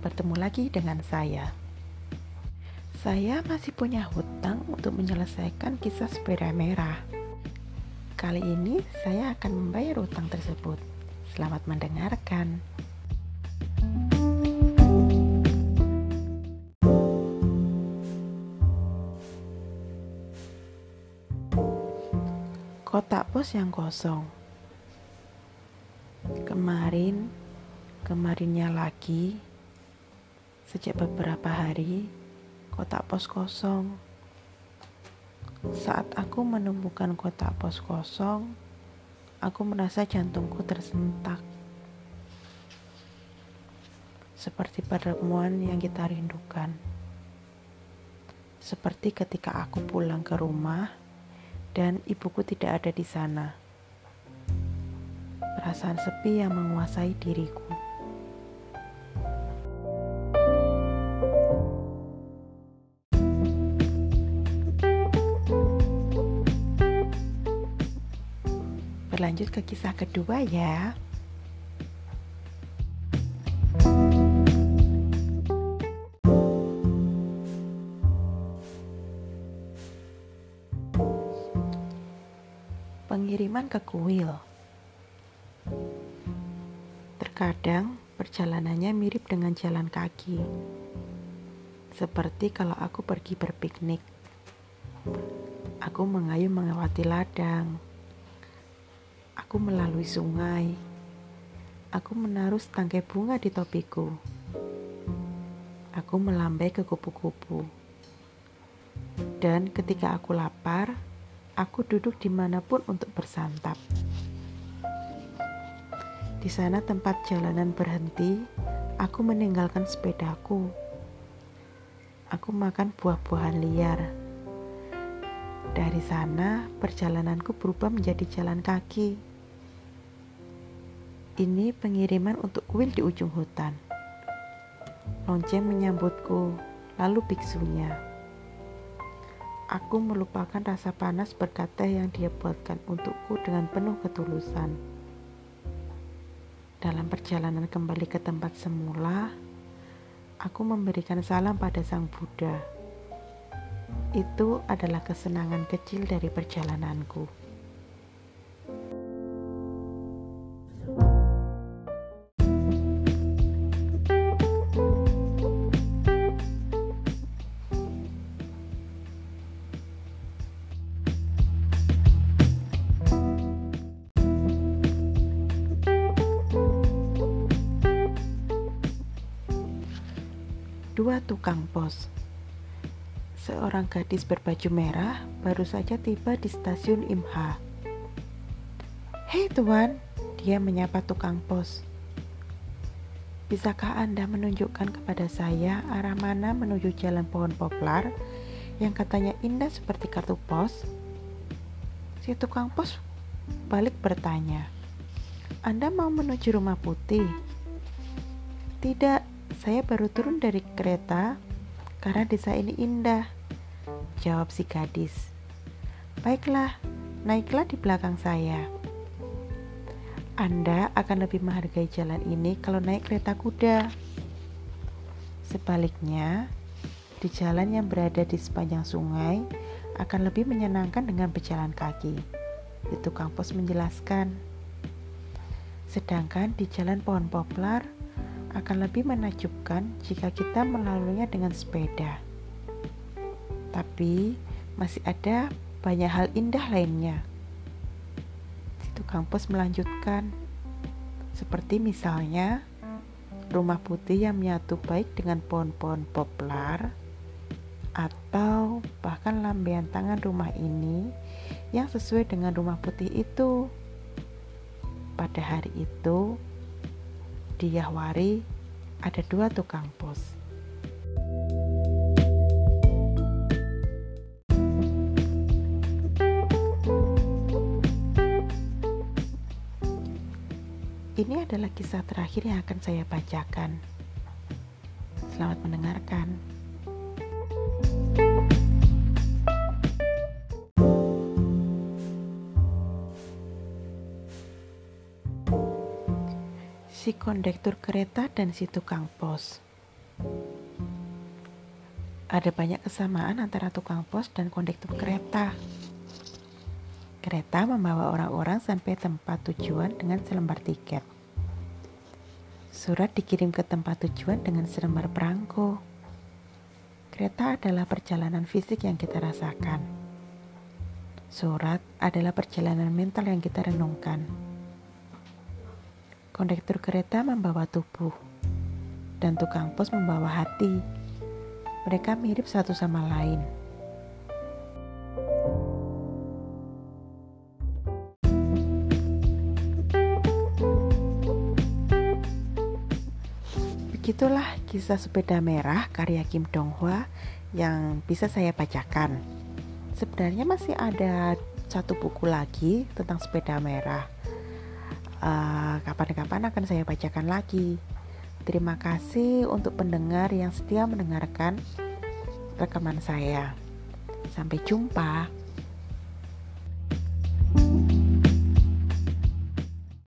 bertemu lagi dengan saya. Saya masih punya hutang untuk menyelesaikan kisah sepeda merah. Kali ini saya akan membayar hutang tersebut. Selamat mendengarkan. Kotak pos yang kosong. Kemarin, kemarinnya lagi, sejak beberapa hari, kotak pos kosong. Saat aku menemukan kotak pos kosong, aku merasa jantungku tersentak. Seperti pertemuan yang kita rindukan. Seperti ketika aku pulang ke rumah, dan ibuku tidak ada di sana. Perasaan sepi yang menguasai diriku. Berlanjut ke kisah kedua ya. Pengiriman ke kuil. Terkadang perjalanannya mirip dengan jalan kaki. Seperti kalau aku pergi berpiknik. Aku mengayuh melewati ladang. Aku melalui sungai. Aku menaruh tangkai bunga di topiku. Aku melambai ke kupu-kupu. Dan ketika aku lapar, aku duduk di mana pun untuk bersantap. Di sana tempat jalanan berhenti, aku meninggalkan sepedaku. Aku makan buah-buahan liar. Dari sana, perjalananku berubah menjadi jalan kaki. Ini pengiriman untuk kuil di ujung hutan. Lonceng menyambutku, lalu biksunya. Aku melupakan rasa panas berkat teh yang dia buatkan untukku dengan penuh ketulusan. Dalam perjalanan kembali ke tempat semula, aku memberikan salam pada Sang Buddha. Itu adalah kesenangan kecil dari perjalananku. Dua tukang pos. Seorang gadis berbaju merah baru saja tiba di stasiun Imha. Hei tuan, dia menyapa tukang pos. Bisakah Anda menunjukkan kepada saya arah mana menuju jalan pohon poplar yang katanya indah seperti kartu pos? Si tukang pos balik bertanya, Anda mau menuju rumah putih? Tidak, saya baru turun dari kereta karena desa ini indah. Jawab si gadis. Baiklah, naiklah di belakang saya. Anda akan lebih menghargai jalan ini kalau naik kereta kuda. Sebaliknya, di jalan yang berada di sepanjang sungai akan lebih menyenangkan dengan berjalan kaki. Itu Pos menjelaskan. Sedangkan di jalan pohon poplar, akan lebih menakjubkan jika kita melaluinya dengan sepeda. Tapi masih ada banyak hal indah lainnya. Situ kampus melanjutkan, seperti misalnya rumah putih yang menyatu baik dengan pohon-pohon poplar, atau bahkan lambaian tangan rumah ini yang sesuai dengan rumah putih itu. Pada hari itu, di Yahwari ada dua tukang pos. Ini adalah kisah terakhir yang akan saya bacakan. Selamat mendengarkan. Si kondektur kereta dan si tukang pos. Ada banyak kesamaan antara tukang pos dan kondektur kereta. Kereta membawa orang-orang sampai tempat tujuan dengan selembar tiket. Surat dikirim ke tempat tujuan dengan selembar perangko. Kereta adalah perjalanan fisik yang kita rasakan. Surat adalah perjalanan mental yang kita renungkan. Kondektur kereta membawa tubuh, dan tukang pos membawa hati. Mereka mirip satu sama lain. Begitulah kisah sepeda merah karya Kim Dong Hwa yang bisa saya bacakan. Sebenarnya masih ada satu buku lagi tentang sepeda merah. Eh, kapan-kapan uh, akan saya bacakan lagi. Terima kasih untuk pendengar yang setia mendengarkan rekaman saya. Sampai jumpa.